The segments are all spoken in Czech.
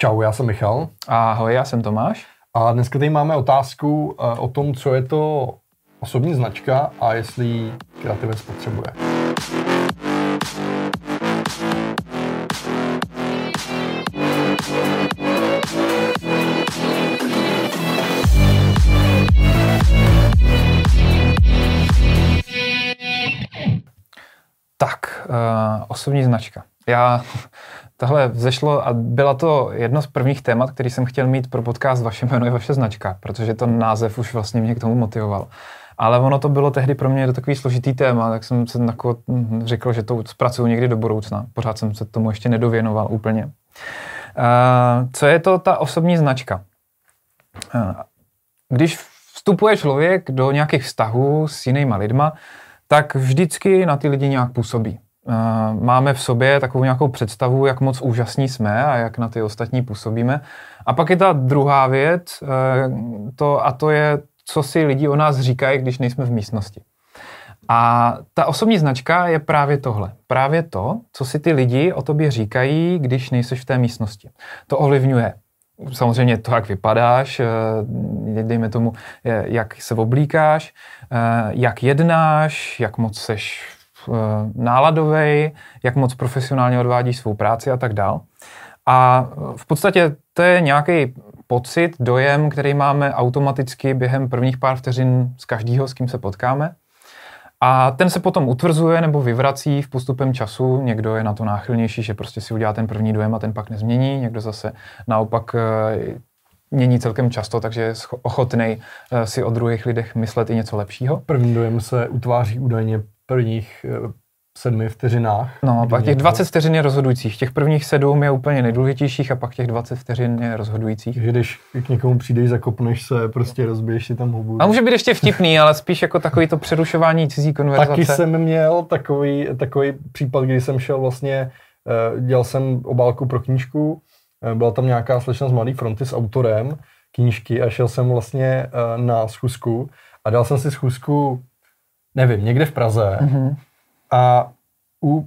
Čau, já jsem Michal. Ahoj, já jsem Tomáš. A dneska tady máme otázku eh, o tom, co je to osobní značka a jestli ji kreativec potřebuje. Tak, uh, osobní značka. Já Tohle vzešlo a byla to jedno z prvních témat, který jsem chtěl mít pro podcast Vaše jméno je vaše značka, protože to název už vlastně mě k tomu motivoval. Ale ono to bylo tehdy pro mě takový složitý téma, tak jsem se jako řekl, že to zpracuju někdy do budoucna. Pořád jsem se tomu ještě nedověnoval úplně. Uh, co je to ta osobní značka? Uh, když vstupuje člověk do nějakých vztahů s jinýma lidma, tak vždycky na ty lidi nějak působí. Eh, máme v sobě takovou nějakou představu, jak moc úžasní jsme a jak na ty ostatní působíme. A pak je ta druhá věc, eh, to, a to je, co si lidi o nás říkají, když nejsme v místnosti. A ta osobní značka je právě tohle. Právě to, co si ty lidi o tobě říkají, když nejseš v té místnosti. To ovlivňuje samozřejmě to, jak vypadáš, eh, dejme tomu, jak se oblíkáš, jak jednáš, jak moc seš náladový, jak moc profesionálně odvádíš svou práci a tak dál. A v podstatě to je nějaký pocit, dojem, který máme automaticky během prvních pár vteřin z každého, s kým se potkáme. A ten se potom utvrzuje nebo vyvrací v postupem času. Někdo je na to náchylnější, že prostě si udělá ten první dojem a ten pak nezmění. Někdo zase naopak eh, mění celkem často, takže je ochotný eh, si o druhých lidech myslet i něco lepšího. První dojem se utváří údajně prvních eh, sedmi vteřinách. No, pak těch 20 vteřin je rozhodujících. Těch prvních sedm je úplně nejdůležitějších a pak těch 20 vteřin je rozhodujících. Takže když k někomu přijdeš, zakopneš se, prostě rozbiješ si tam hubu. A může být ještě vtipný, ale spíš jako takový to přerušování cizí konverzace. Taky jsem měl takový, takový případ, kdy jsem šel vlastně, eh, dělal jsem obálku pro knížku, eh, byla tam nějaká slečna z Mladé fronty s autorem knížky a šel jsem vlastně na schůzku a dal jsem si schůzku nevím, někde v Praze mm-hmm. a u, uh,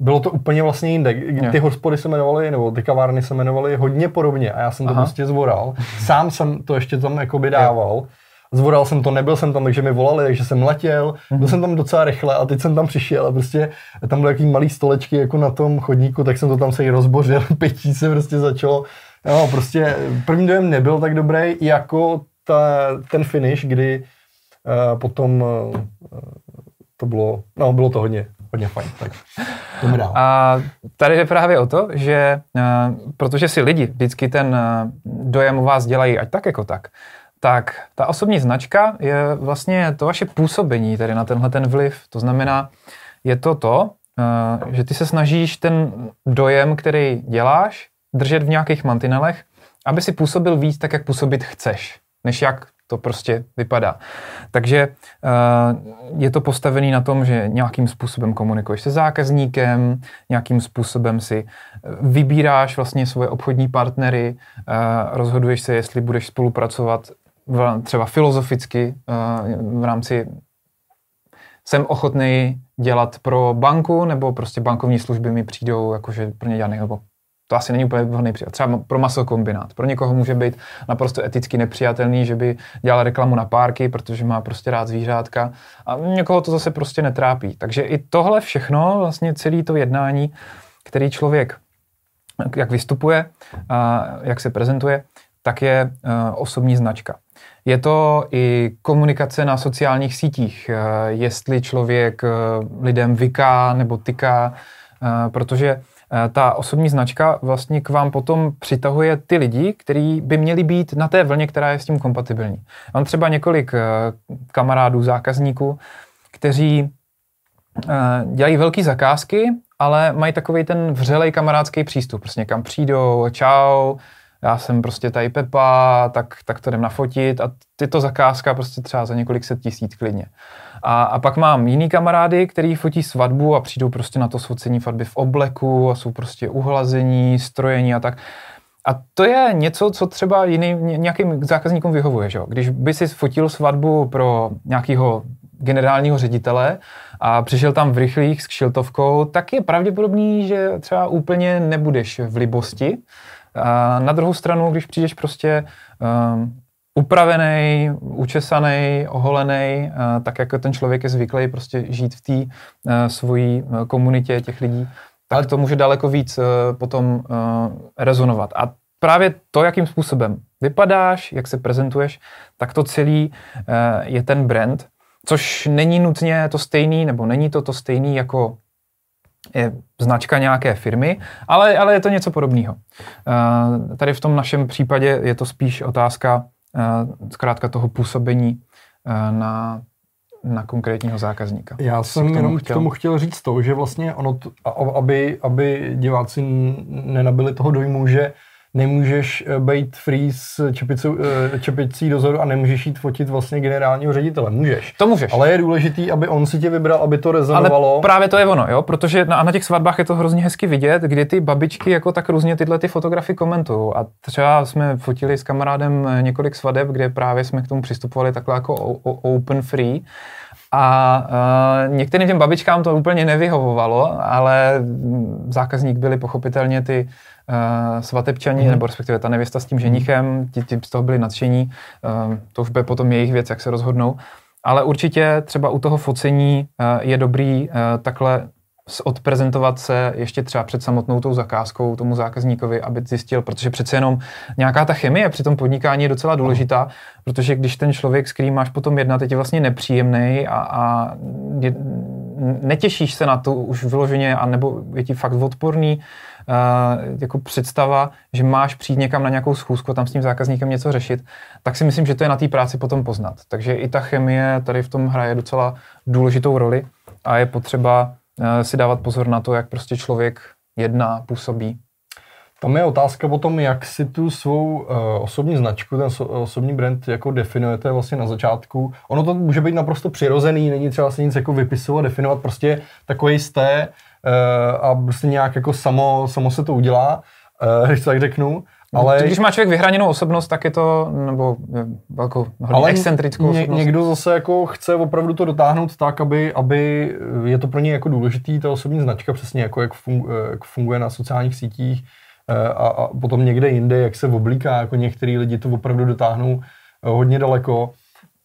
bylo to úplně vlastně jinde. Ty hospody se jmenovaly, nebo ty kavárny se jmenovaly hodně podobně a já jsem to Aha. prostě zvoral. Sám jsem to ještě tam jakoby dával. Zvoral jsem to, nebyl jsem tam, takže mi volali, takže jsem letěl, mm-hmm. byl jsem tam docela rychle a teď jsem tam přišel a prostě tam byly jaký malý stolečky jako na tom chodníku, tak jsem to tam se i rozbořil, pití se prostě začalo. No, prostě první dojem nebyl tak dobrý, jako ta, ten finish, kdy potom eh, to bylo, no bylo to hodně, hodně fajn, tak. A tady je právě o to, že protože si lidi vždycky ten dojem u vás dělají ať tak jako tak, tak ta osobní značka je vlastně to vaše působení tedy na tenhle ten vliv. To znamená, je to to, že ty se snažíš ten dojem, který děláš, držet v nějakých mantinelech, aby si působil víc tak, jak působit chceš, než jak to prostě vypadá. Takže uh, je to postavený na tom, že nějakým způsobem komunikuješ se zákazníkem, nějakým způsobem si eh, vybíráš vlastně svoje obchodní partnery, uh, rozhoduješ se, jestli budeš spolupracovat třeba filozoficky v rámci jsem ochotný dělat pro banku, nebo prostě bankovní služby mi přijdou jakože pro ně dělat, nebo to asi není úplně vhodný příklad. Třeba pro masokombinát. Pro někoho může být naprosto eticky nepřijatelný, že by dělal reklamu na párky, protože má prostě rád zvířátka. A někoho to zase prostě netrápí. Takže i tohle všechno, vlastně celý to jednání, který člověk jak vystupuje, a jak se prezentuje, tak je uh, osobní značka. Je to i komunikace na sociálních sítích, uh, jestli člověk uh, lidem vyká nebo tyká, protože Eh, ta osobní značka vlastně k vám potom přitahuje ty lidi, kteří by měli být na té vlně, která je s tím kompatibilní. Mám třeba několik eh, kamarádů, zákazníků, kteří eh, dělají velké zakázky, ale mají takový ten vřelej kamarádský přístup. Prostě někam přijdou, čau, já jsem prostě tady Pepa, tak, tak to jdem nafotit a tyto zakázka prostě třeba za několik set tisíc klidně. A, a pak mám jiný kamarády, který fotí svatbu a přijdou prostě na to sfocení svatby v obleku a jsou prostě uhlazení, strojení a tak. A to je něco, co třeba jiný, nějakým zákazníkům vyhovuje. Že? Když by si fotil svatbu pro nějakého generálního ředitele a přišel tam v rychlých s kšiltovkou, tak je pravděpodobný, že třeba úplně nebudeš v libosti, A na druhou stranu, když přijdeš prostě um, upravený, učesaný, oholený, uh, tak jako ten člověk je zvyklý prostě žít v té uh, svojí uh, komunitě těch lidí, tak Ale... to může daleko víc uh, potom uh, rezonovat. A právě to, jakým způsobem vypadáš, jak se prezentuješ, tak to celý uh, je ten brand, což není nutně to stejný, nebo není to to stejný jako je značka nějaké firmy, ale, ale je to něco podobného. Uh, tady v tom našem případě je to spíš otázka uh, zkrátka toho působení uh, na, na konkrétního zákazníka. Já jsem k jenom chtěl... k tomu chtěl říct to, že vlastně ono, to, aby, aby diváci nenabili toho dojmu, že nemůžeš eh, být free s čepicou, eh, čepicí dozoru a nemůžeš jít fotit vlastně generálního ředitele. Můžeš. To můžeš. Ale je důležitý, aby on si tě vybral, aby to rezonovalo. Ale právě to je ono, jo, protože na, na těch svatbách je to hrozně hezky vidět, kdy ty babičky jako tak různě tyhle ty fotografie komentují. A třeba jsme fotili s kamarádem eh, několik svadeb, kde právě jsme k tomu přistupovali takhle jako open free. A uh, některým těm babičkám to úplně nevyhovovalo, ale zákazník byli pochopitelně ty uh, svatebčani, mm. nebo respektive ta nevěsta s tím ženichem, ti, ti z toho byli nadšení, uh, to už bude potom jejich věc, jak se rozhodnou. Ale určitě třeba u toho focení uh, je dobrý uh, takhle odprezentovat se ještě třeba před samotnou tou zakázkou tomu zákazníkovi, aby zjistil, protože přece jenom nějaká ta chemie při tom podnikání je docela důležitá, protože když ten člověk, s kterým máš potom jednat, je ti vlastně nepříjemný a, a je, netěšíš se na to už vyloženě, anebo je ti fakt odporný, uh, jako představa, že máš přijít někam na nějakou schůzku a tam s tím zákazníkem něco řešit, tak si myslím, že to je na té práci potom poznat. Takže i ta chemie tady v tom hraje docela důležitou roli a je potřeba si dávat pozor na to, jak prostě člověk jedná, působí. Tam je otázka o tom, jak si tu svou uh, osobní značku, ten so, osobní brand jako definujete vlastně na začátku. Ono to může být naprosto přirozený, není třeba se nic jako vypisovat, definovat, prostě takový jste, Eh, a prostě nějak jako samo, samo se to udělá, eh, když to tak řeknu. Ale... Když má člověk vyhraněnou osobnost, tak je to, nebo jako ale excentrickou ně, osobnost. někdo zase jako chce opravdu to dotáhnout tak, aby, aby je to pro ně jako důležitý, ta osobní značka, přesně jako jak, funguje, jak funguje na sociálních sítích eh, a, a potom někde jinde, jak se oblíká, jako některý lidi to opravdu dotáhnou hodně daleko.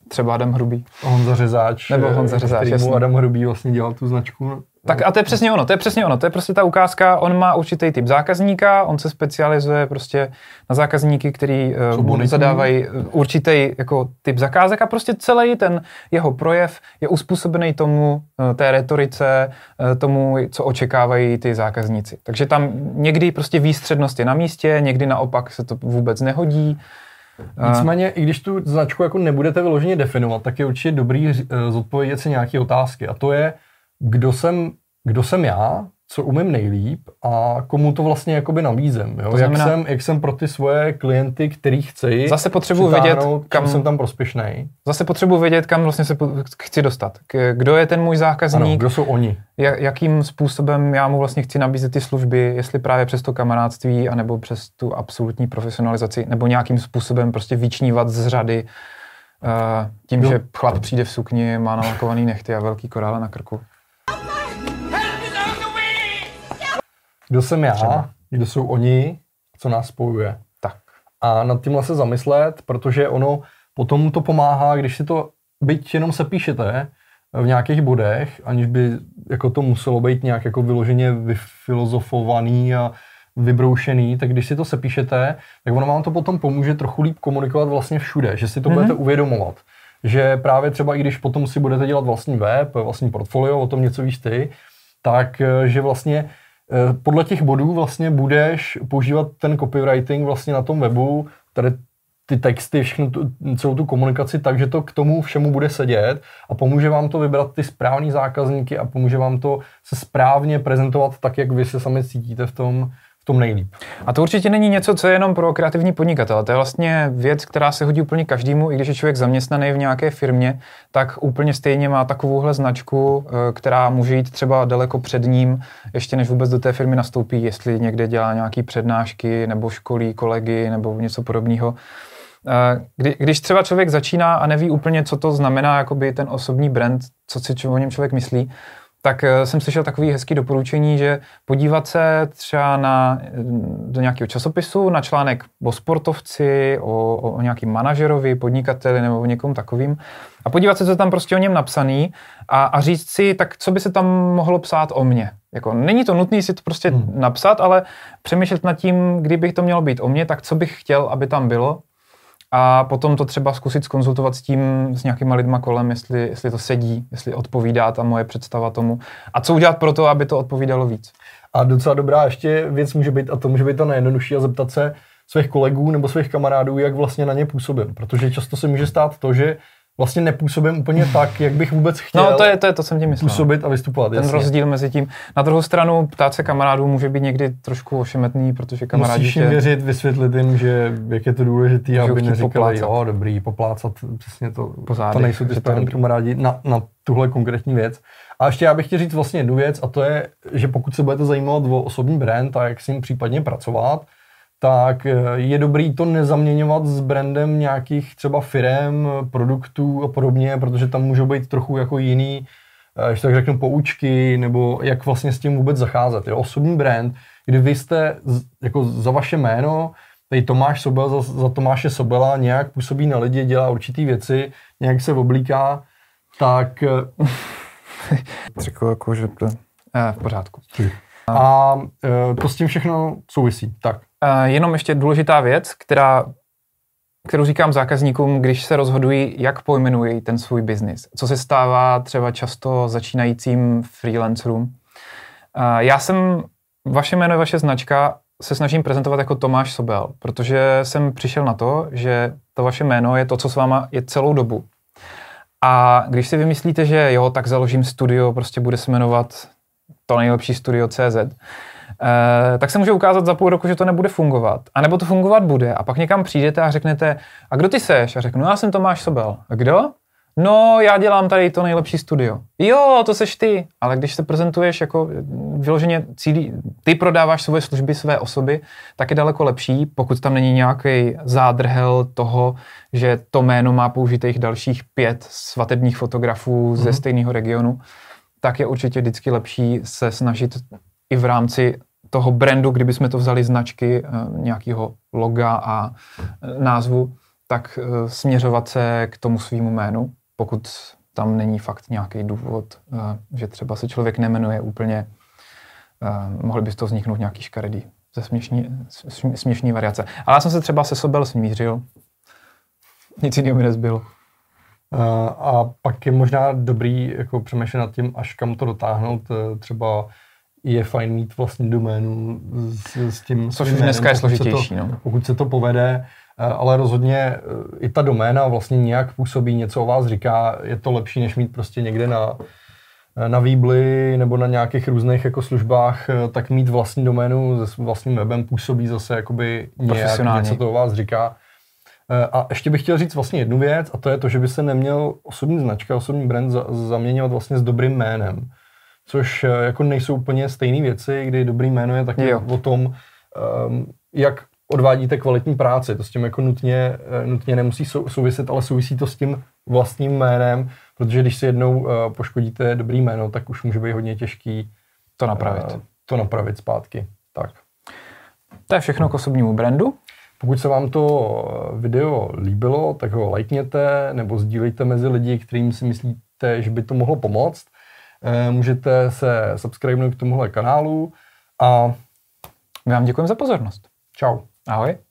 Třeba Adam Hrubý. Honza Řezáč. Nebo Honza Řezáč, Adam Hrubý vlastně dělal tu značku. Tak a to je přesně ono, to je přesně ono, to je prostě ta ukázka, on má určitý typ zákazníka, on se specializuje prostě na zákazníky, který uh, zadávají eh, určitý jako typ zakázek a prostě celý ten jeho projev je uspůsobený tomu, uh, té retorice, uh, tomu, co očekávají ty zákazníci. Takže tam někdy prostě výstřednost je na místě, někdy naopak se to vůbec nehodí. Nicméně, i když tu značku jako nebudete vyloženě definovat, tak je určitě dobrý zodpovědět si nějaké otázky. A to je, kdo jsem, kdo jsem já, co umím nejlíp a komu to vlastně jakoby nabízem. Jo? To znamená, jak, jsem, jak jsem pro ty svoje klienty, který chci Zase potřebuji vědět, kam jsem tam prospěšný. Zase potřebuji vědět, kam vlastně se chci dostat. Kdo je ten můj zákazník? Ano, kdo jsou oni? Jakým způsobem já mu vlastně chci nabízet ty služby, jestli právě přes to kamarádství, anebo přes tu absolutní profesionalizaci, nebo nějakým způsobem prostě vyčnívat z řady uh, tím, jo. že chlap přijde v sukni, má nalakovaný nechty a velký korále na krku. Kdo jsem já, Třeba. kdo jsou oni, co nás spojuje. Tak. A nad tímhle se zamyslet, protože ono potom to pomáhá, když si to byť jenom se píšete v nějakých bodech, aniž by jako to muselo být nějak jako vyloženě vyfilozofovaný a vybroušený, tak když si to sepíšete, tak ono vám to potom pomůže trochu líp komunikovat vlastně všude, že si to mm-hmm. budete uvědomovat. Že právě třeba i když potom si budete dělat vlastní web, vlastní portfolio, o tom něco víš ty, tak eh, že vlastně Eh, podle těch bodů vlastně budeš používat ten copywriting vlastně na tom webu, tady ty texty, všechno tu, celou tu komunikaci tak, že to k tomu všemu bude sedět a pomůže vám to vybrat ty správní zákazníky a pomůže vám to se správně prezentovat tak, jak vy se sami cítíte v tom, tom nejlíp. A to určitě není něco, co je jenom pro kreativní podnikatele. To je vlastně věc, která se hodí úplně každému, i když je člověk zaměstnaný v nějaké firmě, tak úplně stejně má takovouhle značku, eh, která může jít třeba daleko před ním, ještě než vůbec do té firmy nastoupí, jestli někde dělá nějaké přednášky nebo školí kolegy nebo něco podobného. Eh, kdy, když třeba člověk začíná a neví úplně, co to znamená jakoby ten osobní brand, co si o něm člověk myslí, tak eh, jsem slyšel takový hezký doporučení, že podívat se třeba na, eh, do nějakého časopisu na článek o sportovci, o, o nějakým manažerovi, podnikateli nebo o někom takovým a podívat se, co tam prostě o něm napsaný a, a říct si, tak co by se tam mohlo psát o mně. Jako, není to nutné si to prostě hmm. napsat, ale přemýšlet nad tím, kdybych to mělo být o mně, tak co bych chtěl, aby tam bylo a potom to třeba zkusit skonzultovat s tím, s nějakýma lidma kolem, jestli, jestli to sedí, jestli odpovídá ta moje představa tomu. A co udělat pro to, aby to odpovídalo víc. A docela dobrá ještě věc může být, a to může být to nejjednodušší, a zeptat se svých kolegů nebo svých kamarádů, jak vlastně na ně působím. Protože často se může stát to, že vlastně nepůsobím úplně tak, jak bych vůbec chtěl. No to je to, je to jsem tím myslel. Působit a vystupovat. Ten jasně. rozdíl mezi tím. Na druhou stranu ptát se kamarádů může být někdy trošku ošemetný, protože kamarádi Musíš jim tě... věřit, vysvětlit jim, že jak je to důležité, aby neříkali, poplácat. jo, dobrý, poplácat, přesně to, Pozádek, to nejsou ty správní kamarádi na, na tuhle konkrétní věc. A ještě já bych chtěl říct vlastně jednu věc, a to je, že pokud se budete zajímat o osobní brand a jak s ním případně pracovat, tak eh, je dobrý to nezaměňovat s brandem nějakých třeba firem, produktů a podobně, protože tam můžou být trochu jako jiný, eh, že tak řeknu, poučky, nebo jak vlastně s tím vůbec zacházet. Jo? Osobní brand, kdy vy jste jako za vaše jméno, tady Tomáš Sobel za, za Tomáše Sobela nějak působí na lidi, dělá určitý věci, nějak se oblíká, tak... Eh, Řekl jako, že to... Eh, v pořádku. A to s tím všechno souvisí. Tak. Uh, jenom ještě důležitá věc, která, kterou říkám zákazníkům, když se rozhodují, jak pojmenují ten svůj biznis. Co se stává třeba často začínajícím freelancerům. Uh, já jsem, vaše jméno je vaše značka, se snažím prezentovat jako Tomáš Sobel, protože jsem přišel na to, že to vaše jméno je to, co s váma je celou dobu. A když si vymyslíte, že jo, tak založím studio, prostě bude se jmenovat to nejlepší studio CZ, Eh, tak se může ukázat za půl roku, že to nebude fungovat. A nebo to fungovat bude. A pak někam přijdete a řeknete, a kdo ty seš? A řeknu, já jsem Tomáš Sobel. A kdo? No, já dělám tady to nejlepší studio. Jo, to seš ty. Ale když se prezentuješ jako vyloženě cílí, ty prodáváš svoje služby, své osoby, tak je daleko lepší, pokud tam není nějaký zádrhel toho, že to jméno má použitých dalších pět svatebních fotografů mm-hmm. ze mhm. stejného regionu, tak je určitě vždycky lepší se snažit i v rámci toho brandu, kdybychom to vzali značky, eh, nějakého loga a eh, názvu, tak eh, směřovat se k tomu svýmu jménu, pokud tam není fakt nějaký důvod, že třeba se člověk nemenuje úplně, mohli by z toho vzniknout nějaký škaredý, ze směšní, směšný variace. Ale já jsem se třeba se Sobel smířil, nic jiného mi nezbylo. A pak je možná dobrý jako přemýšlet nad tím, až kam to dotáhnout, třeba je fajn mít vlastně doménu s, s tím Což už dneska je složitější. To, no. Pokud se to povede, eh, ale rozhodně eh, i ta doména vlastně nějak působí, něco o vás říká, je to lepší, než mít prostě někde na, eh, na Výbli nebo na nějakých různých jako službách, tak mít vlastní doménu se vlastním webem působí zase jakoby nějak něco to o vás říká. A ještě bych chtěl říct vlastně jednu věc, a to je to, že by se neměl osobní značka, osobní brand zaměňovat vlastně s dobrým jménem což eh, jako nejsou úplně stejné věci, kdy dobrý jméno je taky jo. o tom, um, jak odvádíte kvalitní práci. To s tím jako nutně, eh, nutně nemusí souviset, ale souvisí to s tím vlastním jménem, protože když si jednou uh, poškodíte dobrý jméno, tak už může být hodně těžký to napravit. To napravit zpátky. Tak. To je všechno k osobnímu brandu. Pokud se vám to video líbilo, tak ho lajkněte nebo sdílejte mezi lidi, kterým si myslíte, že by to mohlo pomoct. Eh, můžete se subscribenout k tomuhle kanálu a my vám děkujeme za pozornost. Čau. Ahoj.